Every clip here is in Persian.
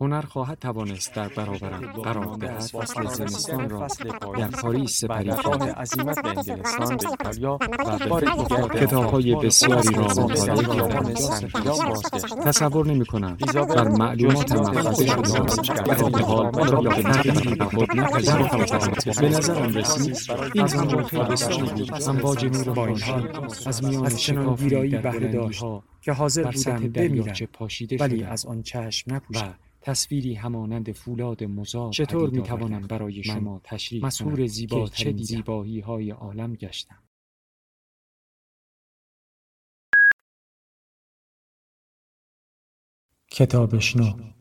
هنر خواهد توانست در برابرم قرار دهد. فصل زمستان را در پاریس سپری کرده عظیمت به انگلستان به ایتالیا و به دیگر کتابهای بسیاری را مطالعه کردم تصور نمی کنم بر معلومات محفظه شده در حال را به تغییری به خود نپذیرفتم به نظرم رسید این زمان خیلی بسیاری بود. امواج نور بانشان از میان شکاف بهره داشت که حاضر بودم بمیرم. ولی از آن چشم نپوشم تصویری همانند فولاد مزار چطور می توانم برای شما تشریح مسهور زیبا چه زیبایی های عالم گشتم. کتابشنو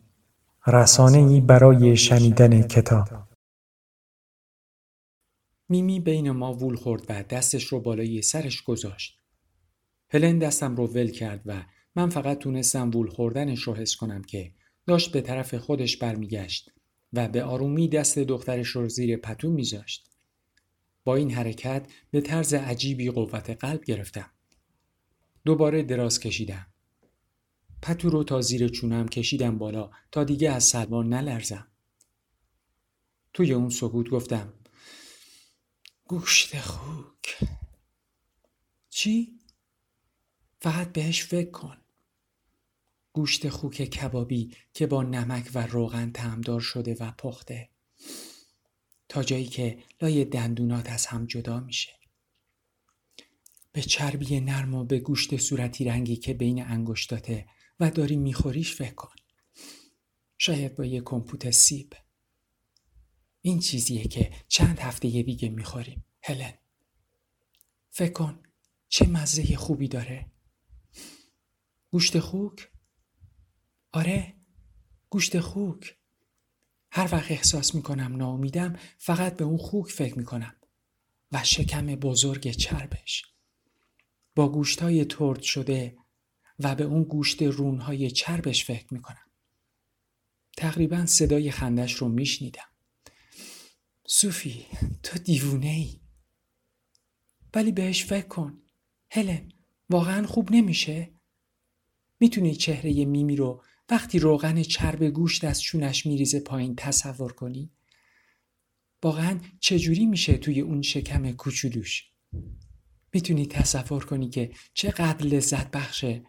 رسانه ای برای شنیدن کتاب. میمی بین ما وول خورد و دستش رو بالای سرش گذاشت. هلن دستم رو ول کرد و من فقط تونستم وول خوردنش رو حس کنم که داشت به طرف خودش برمیگشت و به آرومی دست دخترش رو زیر پتو میذاشت. با این حرکت به طرز عجیبی قوت قلب گرفتم. دوباره دراز کشیدم. پتو رو تا زیر چونم کشیدم بالا تا دیگه از سلمان نلرزم. توی اون سکوت گفتم گوشت خوک چی؟ فقط بهش فکر کن. گوشت خوک کبابی که با نمک و روغن تعمدار شده و پخته. تا جایی که لای دندونات از هم جدا میشه. به چربی نرم و به گوشت صورتی رنگی که بین انگشتاته و داری میخوریش فکر کن. شاید با یه کمپوت سیب. این چیزیه که چند هفته دیگه می‌خوریم هلن. فکر کن چه مزه خوبی داره. گوشت خوک آره گوشت خوک. هر وقت احساس می‌کنم ناامیدم فقط به اون خوک فکر می‌کنم و شکم بزرگ چربش. با گوشتای ترد شده و به اون گوشت رونهای چربش فکر می‌کنم. تقریبا صدای خندش رو میشنیدم. سوفی تو دیوونه ای ولی بهش فکر کن. هلن واقعا خوب نمیشه؟ می‌تونی چهره میمی رو وقتی روغن چرب گوشت از چونش میریزه پایین تصور کنی؟ واقعا چجوری میشه توی اون شکم کوچولوش؟ می‌تونی تصور کنی که چقدر لذت بخشه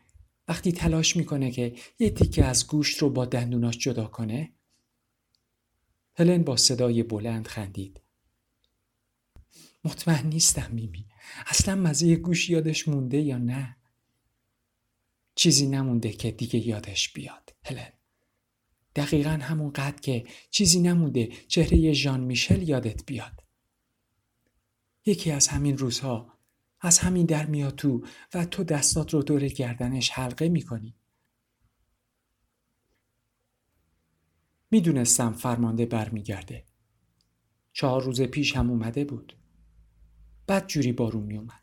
وقتی تلاش می‌کنه که یه تیکه از گوشت رو با دندوناش جدا کنه؟ هلن با صدای بلند خندید. مطمئن نیستم میمی اصلا مزه گوش یادش مونده یا نه؟ چیزی نمونده که دیگه یادش بیاد. هلن. دقیقا همون قد که چیزی نمونده چهره ژان میشل یادت بیاد. یکی از همین روزها از همین در میاد تو و تو دستات رو دور گردنش حلقه می‌کنی. می‌دونستم فرمانده برمیگرده. چهار روز پیش هم اومده بود. بد جوری بارون میومد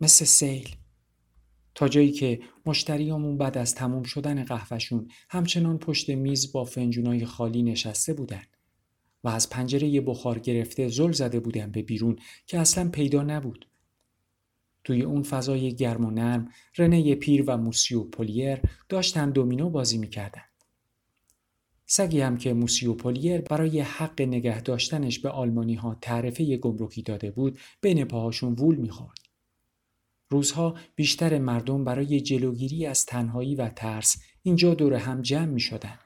مثل سیل. تا جایی که مشتریامون بعد از تموم شدن قهوهشون همچنان پشت میز با فنجونای خالی نشسته بودن و از پنجره بخار گرفته زل زده بودن به بیرون که اصلا پیدا نبود. توی اون فضای گرم و نرم رنه پیر و موسیو پولیر داشتن دومینو بازی می‌کردن. سگی هم که موسیو پولیر برای حق نگه داشتنش به آلمانی ها تعرفه گمرکی داده بود بین پاهاشون وول می‌خورد. روزها بیشتر مردم برای جلوگیری از تنهایی و ترس اینجا دور هم جمع می شدن.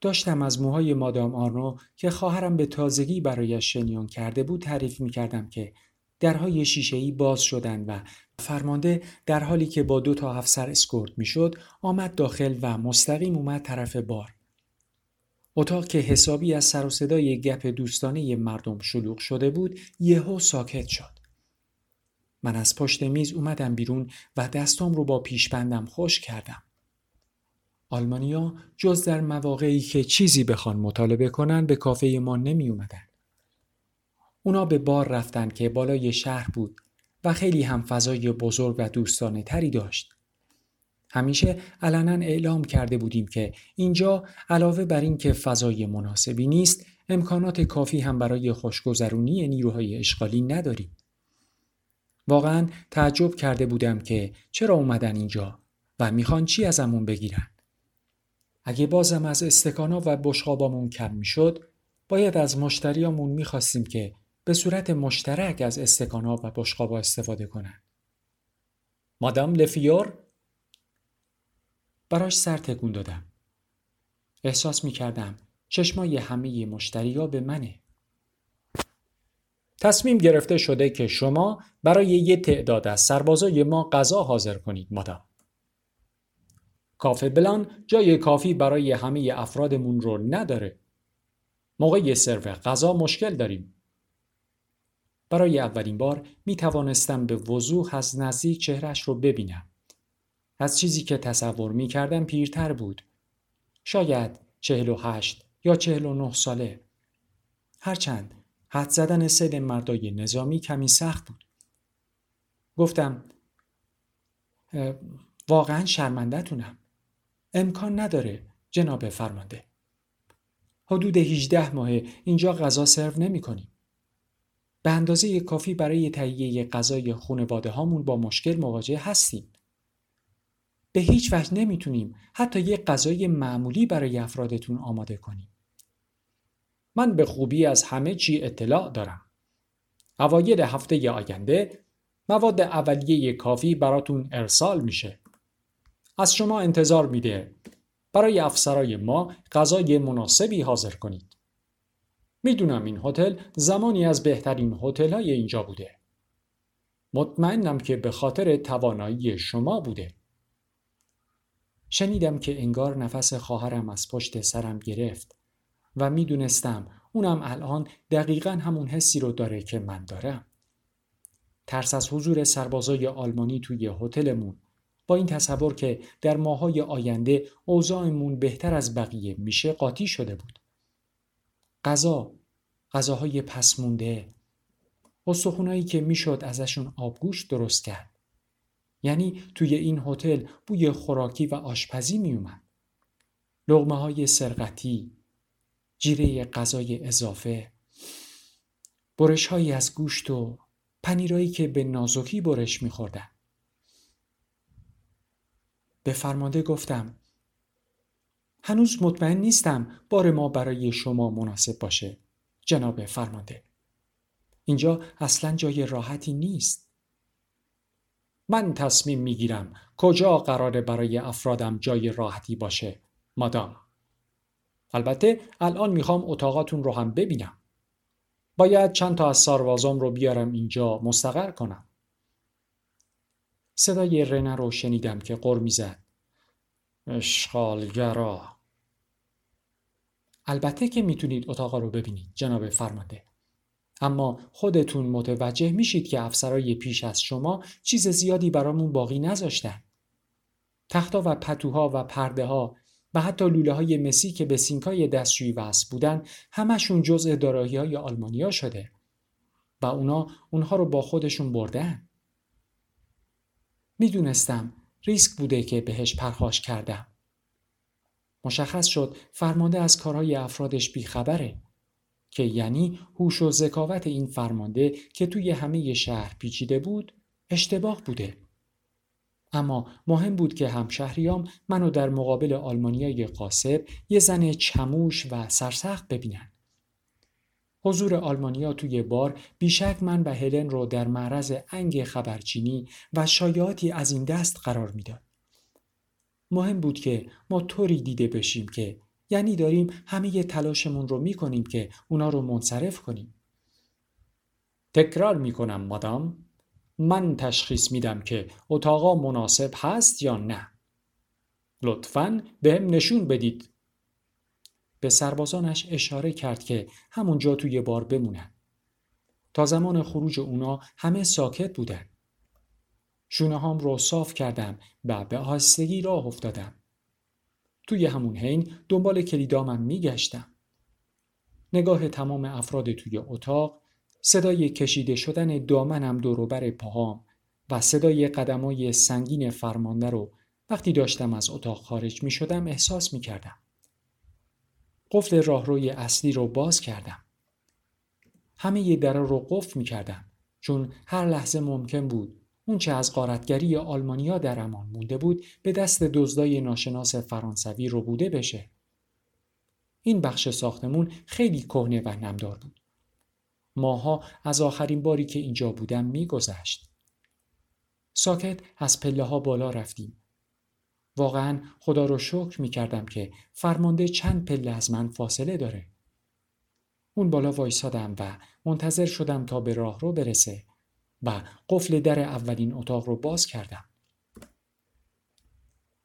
داشتم از موهای مادام آرنو که خواهرم به تازگی برایش شنیان کرده بود تعریف می کردم که درهای شیشه‌ای باز شدند و فرمانده در حالی که با دو تا افسر اسکورت می‌شد آمد داخل و مستقیم اومد طرف بار. اتاق که حسابی از سر و صدای گپ دوستانه مردم شلوغ شده بود یهو ساکت شد. من از پشت میز اومدم بیرون و دستام رو با پیشبندم خوش کردم. آلمانیا جز در مواقعی که چیزی بخوان مطالبه کنن به کافه ما نمی اومدن. اونا به بار رفتن که بالای شهر بود و خیلی هم فضای بزرگ و دوستانه تری داشت. همیشه علنا اعلام کرده بودیم که اینجا علاوه بر این که فضای مناسبی نیست امکانات کافی هم برای خوشگذرونی نیروهای اشغالی نداریم. واقعا تعجب کرده بودم که چرا اومدن اینجا و می‌خوان چی ازمون بگیرن. اگه بازم از استکانا و بشقابامون کم می‌شد باید از مشتریامون می‌خواستیم که به صورت مشترک از استکانا و بشقابا استفاده کنن. مادام لفیور براش سر تکون دادم. احساس می کردم چشمای همه مشتریا به منه. تصمیم گرفته شده که شما برای یه تعداد از سربازای ما غذا حاضر کنید مادام. کافه بلان جای کافی برای همه افرادمون رو نداره. موقع سرو غذا مشکل داریم. برای اولین بار می توانستم به وضوح از نزدیک چهرش رو ببینم. از چیزی که تصور می کردم پیرتر بود. شاید چهل و هشت یا چهل و نه ساله. هرچند حد زدن سن مردای نظامی کمی سخت بود. گفتم واقعا شرمندهتونم. امکان نداره جناب فرمانده. حدود 18 ماه اینجا غذا سرو نمی کنیم. به اندازه کافی برای تهیه غذای خانواده هامون با مشکل مواجه هستیم. به هیچ وجه نمی‌تونیم حتی یه غذای معمولی برای افرادتون آماده کنیم. من به خوبی از همه چی اطلاع دارم. اوایل هفته آینده مواد اولیه کافی براتون ارسال میشه. از شما انتظار میده برای افسرای ما غذای مناسبی حاضر کنید. می‌دونم این هتل زمانی از بهترین هتل های اینجا بوده. مطمئنم که به خاطر توانایی شما بوده. شنیدم که انگار نفس خواهرم از پشت سرم گرفت و می‌دونستم اونم الان دقیقا همون حسی رو داره که من دارم. ترس از حضور سربازای آلمانی توی هتلمون با این تصور که در ماهای آینده اوضاعمون بهتر از بقیه میشه قاطی شده بود. غذا، غذاهای پس مونده، استخونایی که می‌شد ازشون آبگوش درست کرد. یعنی توی این هتل بوی خوراکی و آشپزی میومد. لغمه های سرقتی، جیره غذای اضافه، برش هایی از گوشت و پنیرایی که به نازکی برش میخوردن. به فرمانده گفتم هنوز مطمئن نیستم بار ما برای شما مناسب باشه. جناب فرمانده. اینجا اصلا جای راحتی نیست. من تصمیم می‌گیرم کجا قراره برای افرادم جای راحتی باشه مادام البته الان می‌خوام اتاقاتون رو هم ببینم. باید چند تا از ساروازام رو بیارم اینجا مستقر کنم. صدای رنه رو شنیدم که قر می‌زد. اشغالگرا. البته که می‌تونید اتاقا رو ببینید جناب فرمانده. اما خودتون متوجه میشید که افسرای پیش از شما چیز زیادی برامون باقی نذاشتن. تختا و پتوها و پرده ها و حتی لوله های مسی که به سینکای دستشویی وصل بودن همشون جزء دارایی های آلمانیا شده و اونا اونها رو با خودشون بردن می‌دونستم ریسک بوده که بهش پرخاش کردم. مشخص شد فرمانده از کارهای افرادش بیخبره که یعنی هوش و ذکاوت این فرمانده که توی همه شهر پیچیده بود اشتباه بوده. اما مهم بود که همشهریام منو در مقابل آلمانیای قاسب یه زن چموش و سرسخت ببینن. حضور آلمانیا توی بار بیشک من و هلن رو در معرض انگ خبرچینی و شایعاتی از این دست قرار می‌داد. مهم بود که ما طوری دیده بشیم که یعنی داریم همه تلاشمون رو می‌کنیم که اونا رو منصرف کنیم. تکرار می‌کنم مادام من تشخیص میدم که اتاقا مناسب هست یا نه. لطفاً بهم نشون بدید به سربازانش اشاره کرد که همونجا توی بار بمونن. تا زمان خروج اونا همه ساکت بودن. شونه هام رو صاف کردم و به آهستگی راه افتادم. توی همون حین دنبال کلیدامم میگشتم. نگاه تمام افراد توی اتاق صدای کشیده شدن دامنم دوروبر پاهام و صدای قدمای سنگین فرمانده رو وقتی داشتم از اتاق خارج می شدم احساس می کردم. قفل راهروی اصلی رو باز کردم. همه ی در رو قفل می کردم چون هر لحظه ممکن بود اونچه از قارتگری آلمانیا در امان مونده بود به دست دزدای ناشناس فرانسوی رو بوده بشه. این بخش ساختمون خیلی کهنه و نمدار بود. ماها از آخرین باری که اینجا بودم میگذشت. ساکت از پله ها بالا رفتیم. واقعا خدا رو شکر می کردم که فرمانده چند پله از من فاصله داره. اون بالا وایسادم و منتظر شدم تا به راه رو برسه و قفل در اولین اتاق رو باز کردم.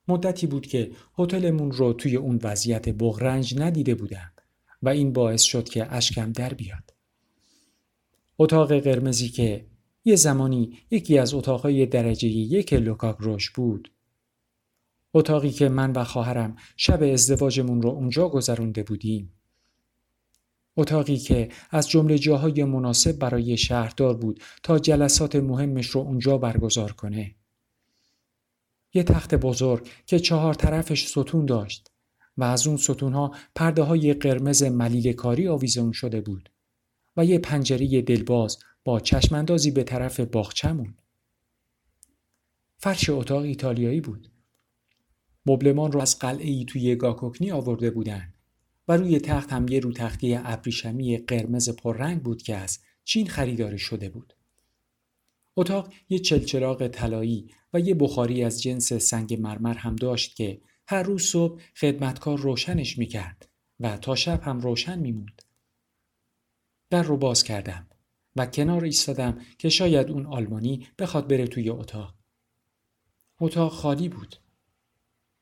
مدتی بود که هتلمون رو توی اون وضعیت بغرنج ندیده بودم و این باعث شد که اشکم در بیاد. اتاق قرمزی که یه زمانی یکی از اتاقهای درجه یک لوکاک روش بود. اتاقی که من و خواهرم شب ازدواجمون رو اونجا گذرونده بودیم. اتاقی که از جمله جاهای مناسب برای شهردار بود تا جلسات مهمش رو اونجا برگزار کنه. یه تخت بزرگ که چهار طرفش ستون داشت و از اون ستونها پرده های قرمز ملیل کاری آویزون شده بود و یه پنجره دلباز با چشماندازی به طرف باغچمون. فرش اتاق ایتالیایی بود. مبلمان رو از قلعه ای توی گاکوکنی آورده بودن و روی تخت هم یه رو تختی ابریشمی قرمز پررنگ بود که از چین خریداری شده بود. اتاق یه چلچراغ طلایی و یه بخاری از جنس سنگ مرمر هم داشت که هر روز صبح خدمتکار روشنش می‌کرد و تا شب هم روشن میموند. در رو باز کردم و کنار ایستادم که شاید اون آلمانی بخواد بره توی اتاق. اتاق خالی بود.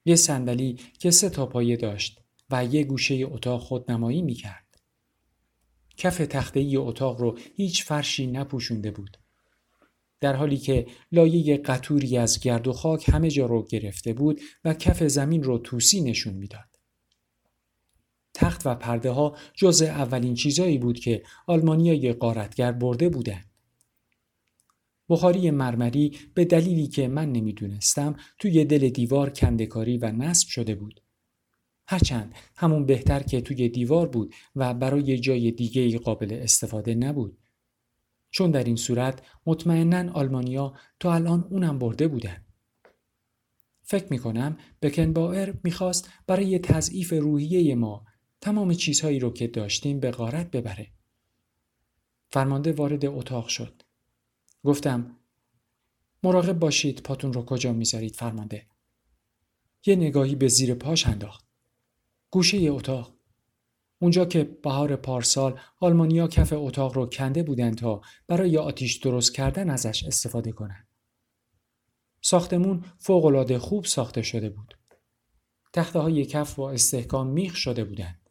یه صندلی که سه تا پایه داشت و یه گوشه اتاق خودنمایی می‌کرد. کف تخته ای اتاق رو هیچ فرشی نپوشونده بود. در حالی که لایه قطوری از گرد و خاک همه جا رو گرفته بود و کف زمین رو توسی نشون می‌داد. تخت و پرده ها جز اولین چیزایی بود که آلمانیای قارتگر برده بودند. بخاری مرمری به دلیلی که من نمی‌دونستم توی دل دیوار کندکاری و نصب شده بود. هرچند همون بهتر که توی دیوار بود و برای جای دیگه قابل استفاده نبود. چون در این صورت مطمئنا آلمانیا تا الان اونم برده بودن. فکر می کنم بکنبایر می‌خواست برای تضعیف روحیه ما تمام چیزهایی رو که داشتیم به غارت ببره. فرمانده وارد اتاق شد. گفتم مراقب باشید پاتون رو کجا می‌ذارید فرمانده. یه نگاهی به زیر پاش انداخت. گوشه اتاق. اونجا که بهار پارسال آلمانیا کف اتاق رو کنده بودند تا برای آتیش درست کردن ازش استفاده کنند. ساختمون فوقالعاده خوب ساخته شده بود. تخته های کف با استحکام میخ شده بودند.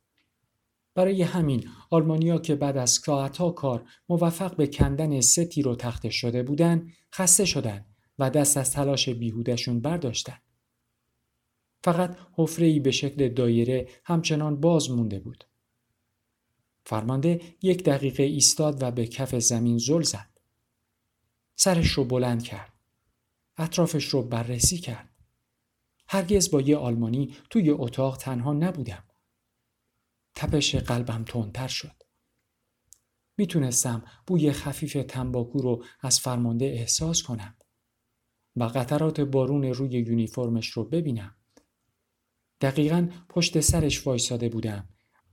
برای همین آلمانیا که بعد از ساعتها کار موفق به کندن سه تیر و تخته شده بودند خسته شدند و دست از تلاش بیهودشون برداشتن. فقط حفره به شکل دایره همچنان باز مونده بود. فرمانده یک دقیقه ایستاد و به کف زمین زل زد. سرش رو بلند کرد. اطرافش رو بررسی کرد. هرگز با یه آلمانی توی اتاق تنها نبودم. تپش قلبم تندتر شد. می‌تونستم بوی خفیف تنباکو رو از فرمانده احساس کنم و قطرات بارون روی یونیفرمش رو ببینم. دقیقا پشت سرش وایساده بودم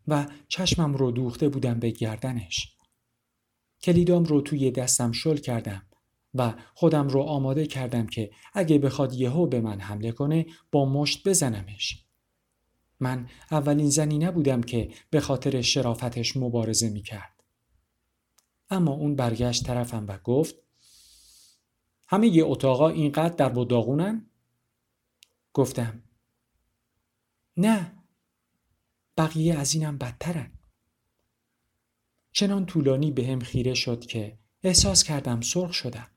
و چشمم رو دوخته بودم به گردنش. کلیدام رو توی دستم شل کردم و خودم رو آماده کردم که اگه بخواد یهو به من حمله کنه با مشت بزنمش. من اولین زنی نبودم که به خاطر شرافتش مبارزه می کرد. اما اون برگشت طرفم و گفت همه یه اتاقا اینقدر در داغونن؟ گفتم نه بقیه از اینم بدترن. چنان طولانی به هم خیره شد که احساس کردم سرخ شدم.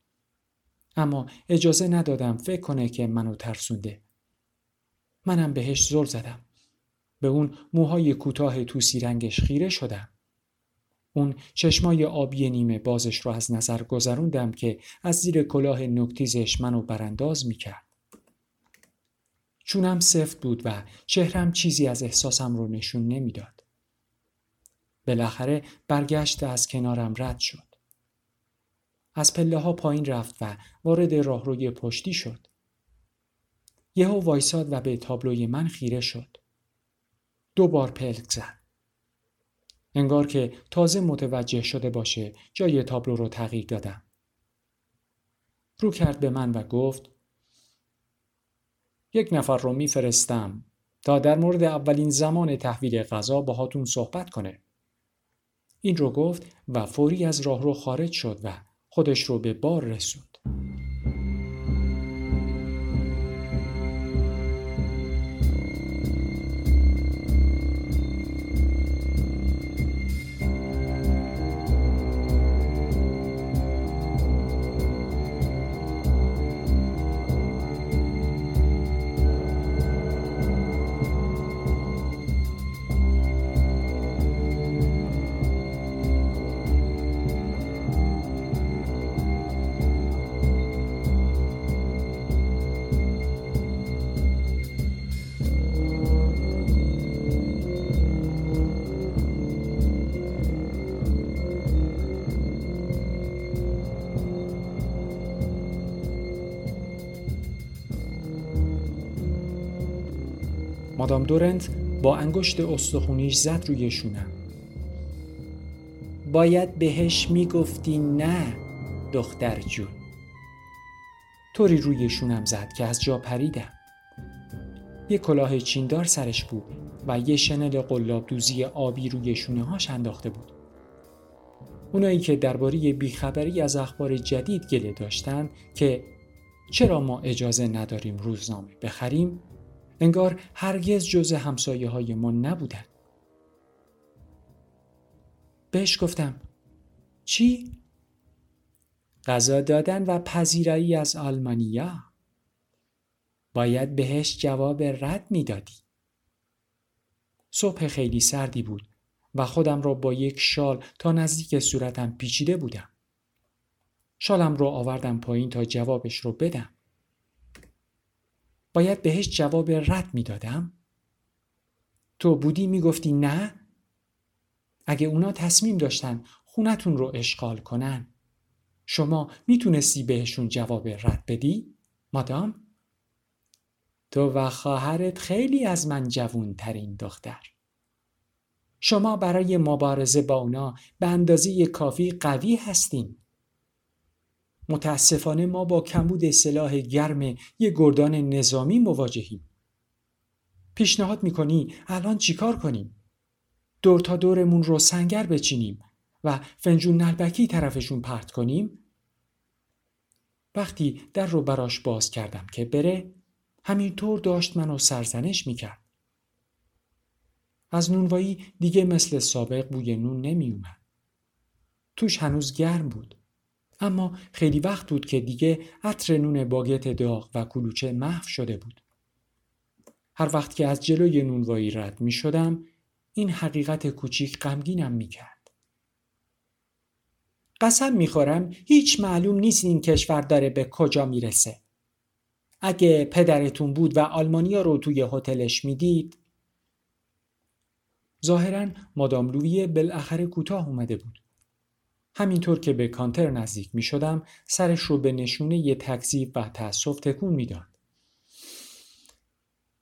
اما اجازه ندادم فکر کنه که منو ترسونده. منم بهش زل زدم. به اون موهای کوتاه توسی رنگش خیره شدم. اون چشمای آبی نیمه بازش رو از نظر گذروندم که از زیر کلاه نکتیزش منو برانداز می‌کرد. چونم سفت بود و چهرم چیزی از احساسم رو نشون نمی‌داد. بالاخره برگشت از کنارم رد شد. از پله ها پایین رفت و وارد راهروی پشتی شد. یهو وایساد و به تابلوی من خیره شد. دو بار پلک زد. انگار که تازه متوجه شده باشه جای تابلو رو تغییر دادم. رو کرد به من و گفت یک نفر رو میفرستم تا در مورد اولین زمان تحویل غذا باهاتون صحبت کنه. این رو گفت و فوری از راه رو خارج شد و خودش رو به بار رسوند. مادام دورنت با انگشت استخونیش زد روی شونم. باید بهش می‌گفتی نه دختر جون. طوری روی شونم زد که از جا پریدم. یه کلاه چیندار سرش بود و یه شنل قلاب دوزی آبی روی شونه هاش انداخته بود. اونایی که درباره بیخبری از اخبار جدید گله داشتن که چرا ما اجازه نداریم روزنامه بخریم انگار هرگز جز همسایه های ما نبودن. بهش گفتم چی؟ غذا دادن و پذیرایی از آلمانیا باید بهش جواب رد می‌دادی. صبح خیلی سردی بود و خودم را با یک شال تا نزدیک صورتم پیچیده بودم. شالم رو آوردم پایین تا جوابش رو بدم. باید بهش جواب رد می‌دادم؟ تو بودی می‌گفتی نه؟ اگه اونا تصمیم داشتن خونتون رو اشغال کنن شما می‌تونستی بهشون جواب رد بدی؟ مادام؟ تو و خواهرت خیلی از من جوون ترین دختر. شما برای مبارزه با اونا به اندازه کافی قوی هستین. متاسفانه ما با کمبود سلاح گرم یه گردان نظامی مواجهیم. پیشنهاد می‌کنی الان چیکار کنیم؟ دور تا دورمون رو سنگر بچینیم و فنجون نلبکی طرفشون پرت کنیم؟ وقتی در رو براش باز کردم که بره همینطور داشت منو سرزنش می‌کرد. از نونوایی دیگه مثل سابق بوی نون نمیومد. توش هنوز گرم بود. اما خیلی وقت بود که دیگه عطر نون باگت داغ و کلوچه محو شده بود. هر وقت که از جلوی نونوایی رد می شدم این حقیقت کوچیک غمگینم می کرد. قسم می خورم هیچ معلوم نیست این کشور داره به کجا می‌رسه. اگه پدرتون بود و آلمانیا رو توی هتلش می‌دید ظاهرا مادام لویه بالاخره کوتاه اومده بود. همینطور که به کانتر نزدیک می شدم سرش رو به نشونه یه تکذیب و تأسف تکون می‌داد.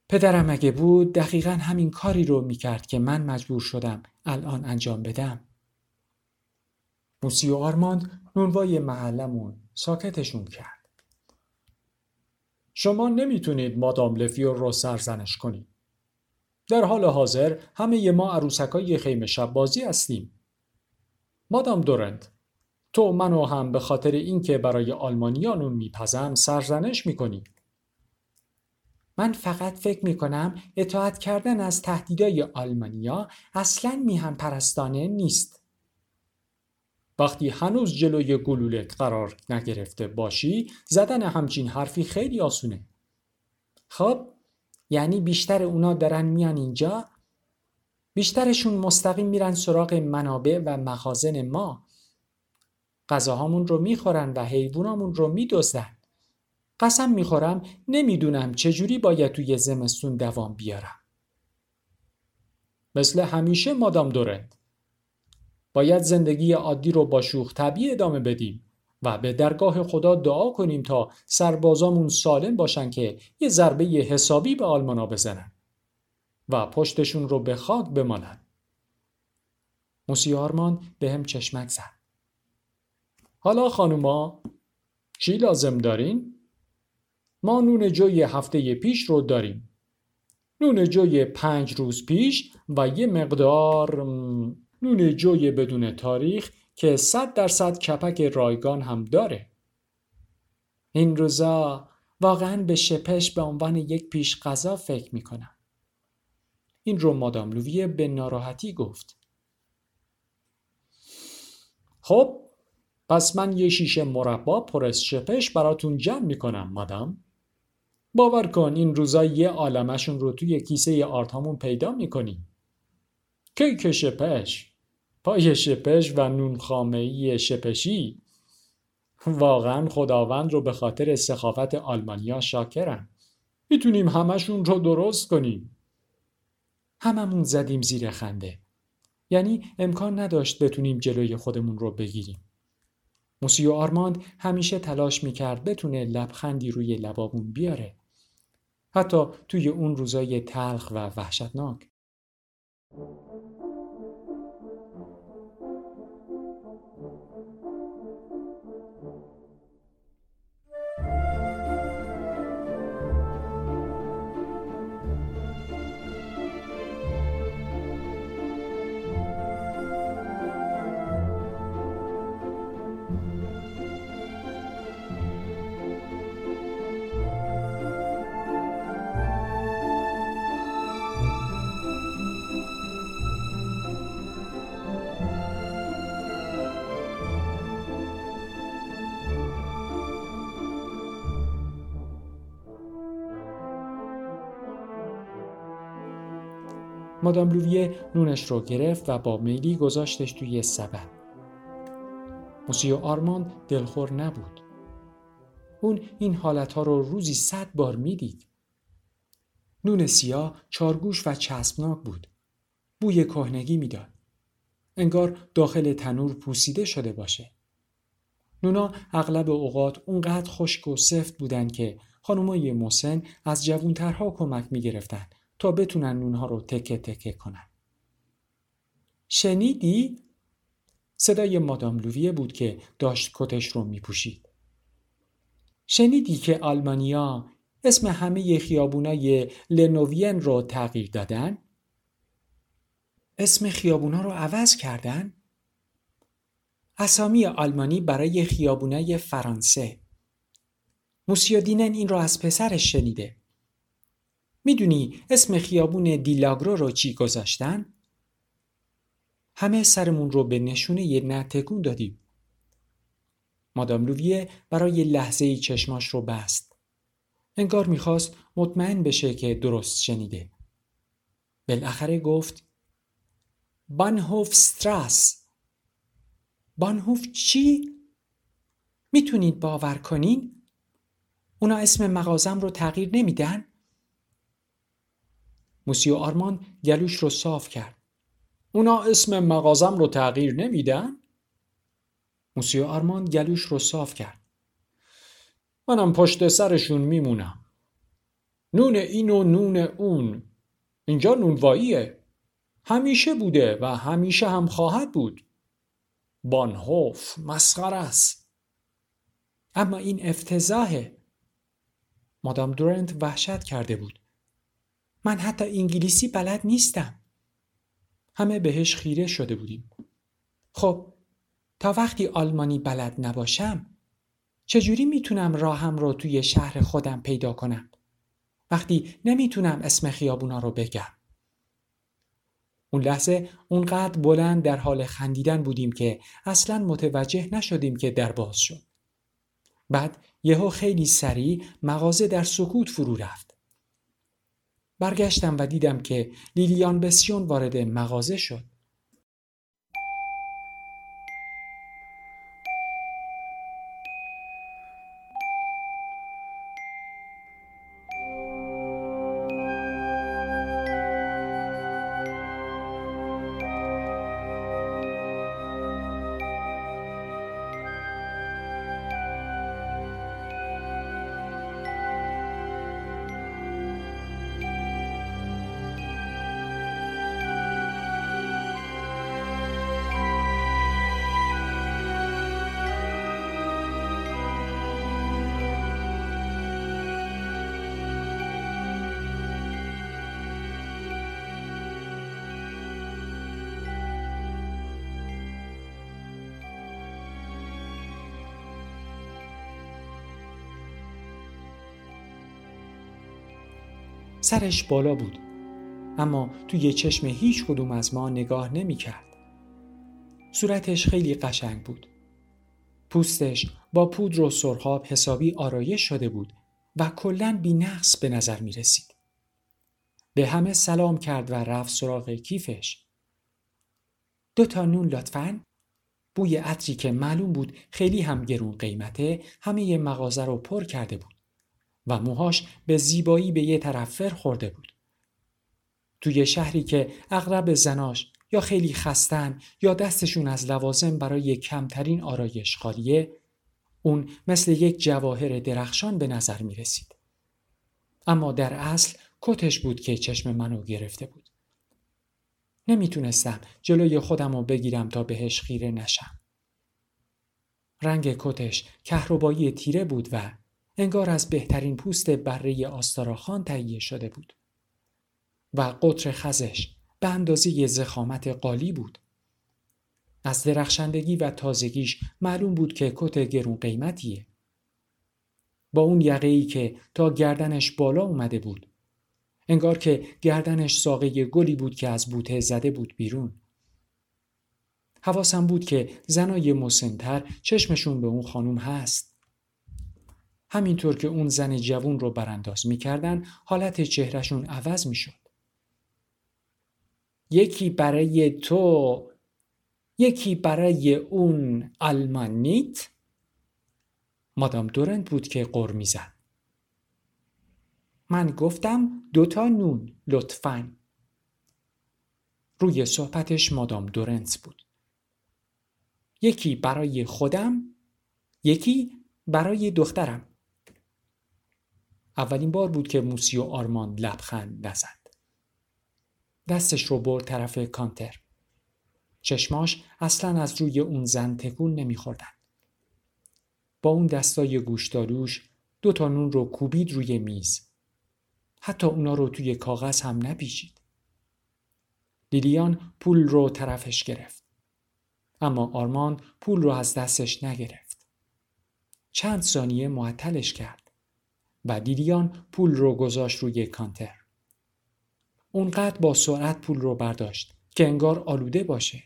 پدرم اگه بود دقیقا همین کاری رو می کرد که من مجبور شدم الان انجام بدم. موسی و آرماند نونوای محلمون ساکتشون کرد. شما نمی‌تونید مادام لفیور رو سرزنش کنید. در حال حاضر همه ما عروسکای خیمه شب بازی هستیم. مادام دورنت تو منو هم به خاطر اینکه برای آلمانیانون میپزم سرزنش می‌کنی. من فقط فکر می‌کنم اطاعت کردن از تهدیدهای آلمانیا اصلا میهم پرستانه نیست. وقتی هنوز جلوی گلولت قرار نگرفته باشی زدن همچین حرفی خیلی آسونه. خب یعنی بیشتر اونا دارن میان اینجا بیشترشون مستقیم میرن سراغ منابع و مخازن ما. غذاهامون رو می‌خورن و حیوانامون رو میدزدن قسم می‌خورم نمی‌دونم چجوری باید توی زمستون دوام بیارم. مثل همیشه مادام دورند باید زندگی عادی رو با شوخ طبیع ادامه بدیم و به درگاه خدا دعا کنیم تا سربازامون سالم باشن که یه ضربه حسابی به آلمانا بزنن. و پشتشون رو به خاک بمانن. موسی آرمان به هم چشمک زد. حالا خانوما چی لازم دارین؟ ما نون جوی هفته پیش رو داریم. نون جوی پنج روز پیش و یه مقدار نون جوی بدون تاریخ که صد درصد کپک رایگان هم داره. این روزا واقعا به شپش به عنوان یک پیش غذا فکر می‌کنم. این رو مادام لوویه به ناراحتی گفت. خب پس من یه شیشه مربا پر از شپش براتون جمع می‌کنم مادام. باور کن این روزا یه عالمشون رو توی کیسه آرت پیدا می‌کنیم. کیک شپش پای شپش و نون خامه‌ای شپشی واقعا خداوند رو به خاطر سخاوت آلمانیا شاکرم می‌تونیم همشون رو درست کنیم هممون زدیم زیر خنده. یعنی امکان نداشت بتونیم جلوی خودمون رو بگیریم. موسیو آرماند همیشه تلاش می‌کرد بتونه لبخندی روی لبابون بیاره. حتی توی اون روزای تلخ و وحشتناک. مادام لوویه نونش رو گرفت و با میلی گذاشتش توی سبد. موسیو آرمان دلخور نبود. اون این حالتها رو روزی صد بار می‌دید. نون سیاه چارگوش و چسبناک بود. بوی کهنگی می‌داد. انگار داخل تنور پوسیده شده باشه. نونا اغلب اوقات اونقدر خشک و سفت بودن که خانمای مسن از جوونترها کمک می‌گرفتن تا بتونن نونها رو تکه تکه کنن. شنیدی؟ صدای مادام لوویه بود که داشت کتش رو میپوشید. شنیدی که آلمانیا اسم همه خیابونای لنووین رو تغییر دادن؟ اسم خیابونا رو عوض کردن؟ اسامی آلمانی برای خیابونای فرانسه. موسیادینن این رو از پسرش شنیده. می‌دونی اسم خیابون دیلاگرو رو چی گذاشتن؟ همه سرمون رو به نشونه یه نه تکون دادیم. مادام لوویه برای لحظه چشماش رو بست. انگار می‌خواست مطمئن بشه که درست شنیده. بالاخره گفت بانهوف ستراس بانهوف چی؟ می‌تونید باور کنین؟ اونا اسم مغازم رو تغییر نمیدن؟ موسیو آرمان گلوش رو صاف کرد. اونا اسم مغازم رو تغییر نمیدن؟ موسیو آرمان گلوش رو صاف کرد. منم پشت سرشون میمونم. نون این و نون اون. اینجا نونواییه. همیشه بوده و همیشه هم خواهد بود. بانهوف مسخر است. اما این افتضاحه. مادام دورنت وحشت کرده بود. من حتی انگلیسی بلد نیستم. همه بهش خیره شده بودیم. خب تا وقتی آلمانی بلد نباشم چجوری می‌تونم راهم رو توی شهر خودم پیدا کنم؟ وقتی نمی‌تونم اسم خیابونا رو بگم. اون لحظه اونقدر بلند در حال خندیدن بودیم که اصلا متوجه نشدیم که در باز شد. بعد یهو خیلی سریع مغازه در سکوت فرو رفت. برگشتم و دیدم که لیلیان بسیون وارد مغازه شد. سرش بالا بود اما توی چشم هیچ کدوم از ما نگاه نمی کرد. صورتش خیلی قشنگ بود. پوستش با پودر و سرخاب حسابی آرایش شده بود و کلا بی نقص به نظر می رسید. به همه سلام کرد و رفت سراغ کیفش. دو تا نون لطفاً بوی عطری که معلوم بود خیلی هم گرون قیمته همه مغازه رو پر کرده بود. و موهاش به زیبایی به یه طرف خورده بود. توی شهری که اغلب زناش یا خیلی خستن یا دستشون از لوازم برای کمترین آرایش خالیه اون مثل یک جواهر درخشان به نظر می رسید. اما در اصل کتش بود که چشم منو گرفته بود. نمی‌تونستم جلوی خودم رو بگیرم تا بهش خیره نشم. رنگ کتش کهربایی تیره بود و انگار از بهترین پوست بره آستاراخان تهیه شده بود. و قطر خزش به اندازه زخامت قالی بود. از درخشندگی و تازگیش معلوم بود که کت گرون قیمتیه. با اون یقه که تا گردنش بالا اومده بود. انگار که گردنش ساقه گلی بود که از بوته زده بود بیرون. حواسم بود که زنای مسنتر چشمشون به اون خانوم هست. همینطور که اون زن جوون رو برانداز می‌کردن حالت چهرشون عوض می‌شد. یکی برای تو یکی برای اون آلمانیت مادام دورنت بود که قر می‌زد. من گفتم دوتا نون لطفا. روی صحبتش مادام دورنت بود. یکی برای خودم یکی برای دخترم. اولین بار بود که موسیو آرماند لبخند نزد. دستش رو برد طرف کانتر. چشماش اصلا از روی اون زن تکون نمیخوردن. با اون دستای گوشتالوش دو تا نون رو کوبید روی میز. حتی اونا رو توی کاغذ هم نپیچید. لیلیان پول رو طرفش گرفت. اما آرمان پول رو از دستش نگرفت. چند ثانیه معطلش کرد. و دیدیان پول رو گذاشت روی کانتر. اونقدر با سرعت پول رو برداشت که انگار آلوده باشه.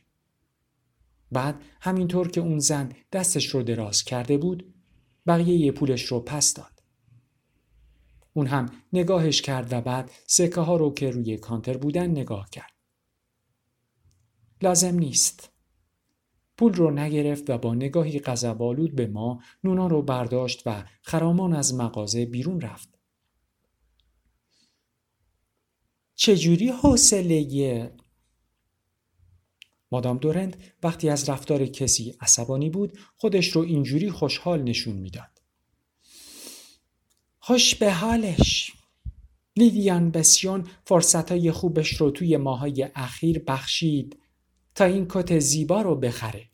بعد همینطور که اون زن دستش رو دراز کرده بود بقیه پولش رو پس داد. اون هم نگاهش کرد و بعد سکه ها رو که روی کانتر بودن نگاه کرد. لازم نیست. پول رو نگرفت و با نگاهی غضبآلود به ما نونا رو برداشت و خرامان از مغازه بیرون رفت. چجوری حوصله مادام دورند وقتی از رفتار کسی عصبانی بود خودش رو اینجوری خوشحال نشون می‌داد. خوش به حالش لیدیان بسیون فرصتهای خوبش رو توی ماهای اخیر بخشید تا این کت زیبا رو بخره.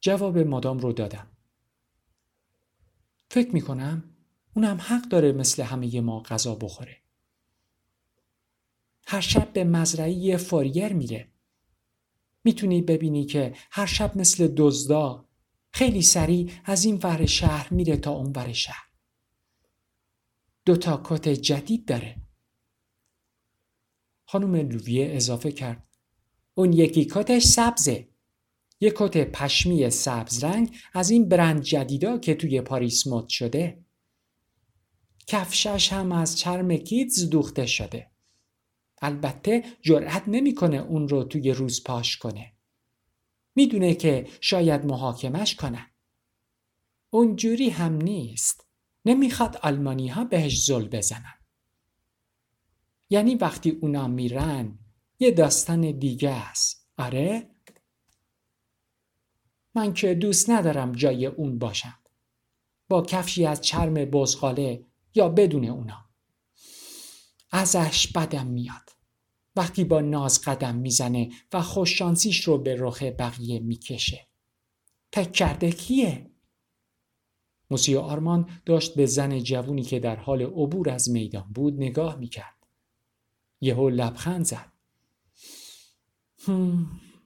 جواب مادام رو دادم. فکر می‌کنم اونم حق داره مثل همه ما غذا بخوره. هر شب به مزرعی فاریر میره. می‌تونی ببینی که هر شب مثل دزدا خیلی سریع از این ور شهر میره تا اون ور شهر. دو تا کت جدید داره. خانم لوویه اضافه کرد. اون یکی کتش سبزه. یک کت پشمی سبز رنگ از این برند جدیدا که توی پاریس مد شده. کفشش هم از چرم کیتز دوخته شده البته جرأت نمی‌کنه اون رو توی روز پاش کنه می‌دونه که شاید محاکمش کنن اونجوری هم نیست نمی‌خواد آلمانی ها بهش زل بزنن یعنی وقتی اونا میرن یه داستان دیگه است آره؟ من که دوست ندارم جای اون باشم با کفشی از چرم بزغاله یا بدون اونا ازش بدم میاد وقتی با ناز قدم می‌زنه و خوششانسیش رو به رخ بقیه می‌کشه فکر کرده کیه؟ موسی آرمان داشت به زن جوونی که در حال عبور از میدان بود نگاه می‌کرد. یهو لبخند زد.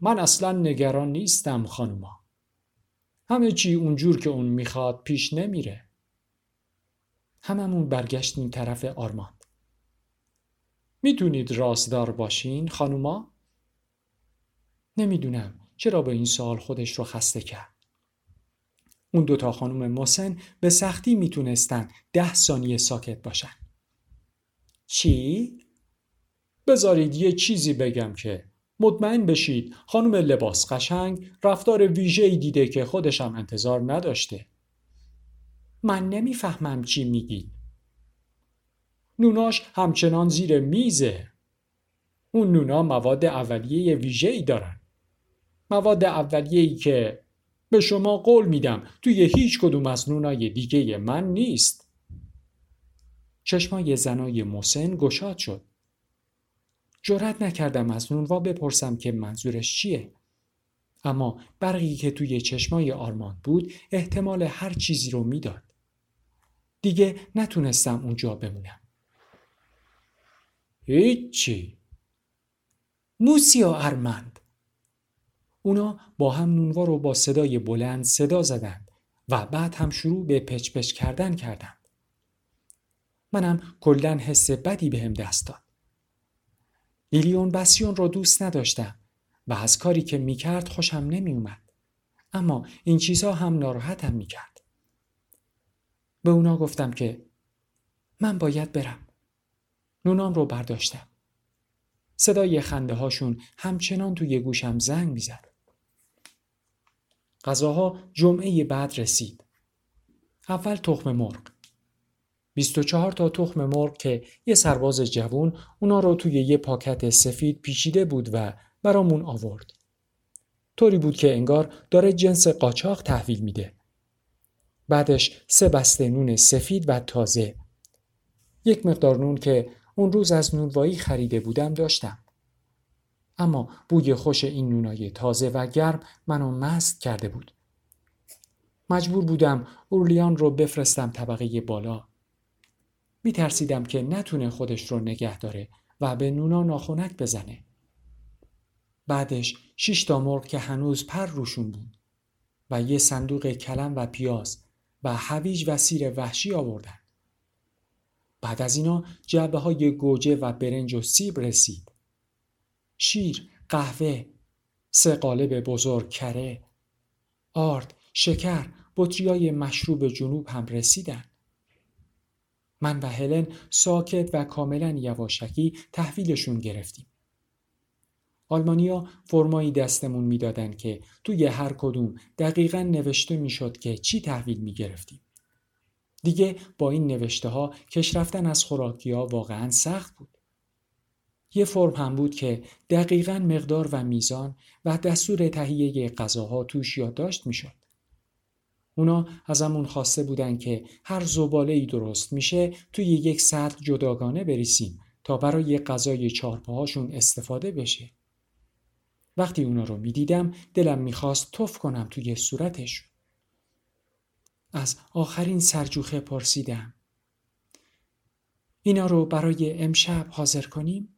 من اصلا نگران نیستم خانوما. همه چی اونجور که اون می‌خواد پیش نمیره. هممون برگشتیم طرف آرمان. می‌تونید رازدار باشین خانوما؟ نمی‌دونم چرا به این سوال خودش رو خسته کرد. اون دوتا خانم مسن به سختی می‌تونستن ده ثانیه ساکت باشن. چی؟ بذارید یه چیزی بگم که مطمئن بشید خانم لباس قشنگ رفتار ویژه‌ای دیده که خودشم انتظار نداشته. من نمی‌فهمم چی میگید. نوناش همچنان زیر میزه. اون نونا مواد اولیه ویژه‌ای دارن. مواد اولیه‌ای که به شما قول میدم توی هیچ کدوم از نونای دیگه من نیست. چشمای زنای محسن گشاد شد. جرأت نکردم از نونوا بپرسم که منظورش چیه. اما برقی که توی چشمای آرمان بود احتمال هر چیزی رو می‌داد. دیگه نتونستم اونجا بمونم. هیچی. و ارمند اونا با هم نونوا رو با صدای بلند صدا زدند و بعد هم شروع به پچ پچ کردن کردند. منم کلا حس بدی بهم به دست داد. لیلیون بسیون رو دوست نداشتم و از کاری که می‌کرد خوشم نمیومد. اما این چیزها هم ناراحتم می‌کرد. به اونا گفتم که من باید برم. نونام رو برداشتم. صدای خنده هاشون همچنان توی گوشم زنگ می‌زد. غذاها جمعه بعد رسید. اول تخم مرغ. 24 تا تخم مرغ که یه سرباز جوون اونا رو توی یه پاکت سفید پیچیده بود و برامون آورد. طوری بود که انگار داره جنس قاچاق تحویل میده. بعدش سه بسته نون سفید و تازه. یک مقدار نون که اون روز از نونوایی خریده بودم داشتم. اما بوی خوش این نونای تازه و گرم منو مست کرده بود. مجبور بودم اورلیان رو بفرستم طبقه بالا. می ترسیدم که نتونه خودش رو نگه داره و به نونا ناخونک بزنه. بعدش شش تا مرغ که هنوز پر روشون بود و یه صندوق کلم و پیاز و هویج و سیر وحشی آوردن. بعد از اینا جعبه های گوجه و برنج و سیب رسید. شیر، قهوه، سه قالب بزرگ کره، آرد، شکر، بطریای مشروب جنوب هم رسیدن. من و هلن ساکت و کاملا یواشکی تحویلشون گرفتیم. آلمانیا فرمایی دستمون می‌دادن که توی هر کدوم دقیقا نوشته می‌شد که چی تحویل می گرفتیم. دیگه با این نوشته ها کش رفتن از خوراکی ها واقعا سخت بود. یه فرم هم بود که دقیقا مقدار و میزان و دستور تهیه غذاها توش یادداشت می‌شد. اونا ازمون خواسته بودن که هر زباله ای درست میشه توی یک سطل جداگانه بریسیم تا برای غذای چارپاهاشون استفاده بشه. وقتی اونا رو می‌دیدم دلم می‌خواست توف کنم توی صورتش. از آخرین سرجوخه پرسیدم. اینا رو برای امشب حاضر کنیم؟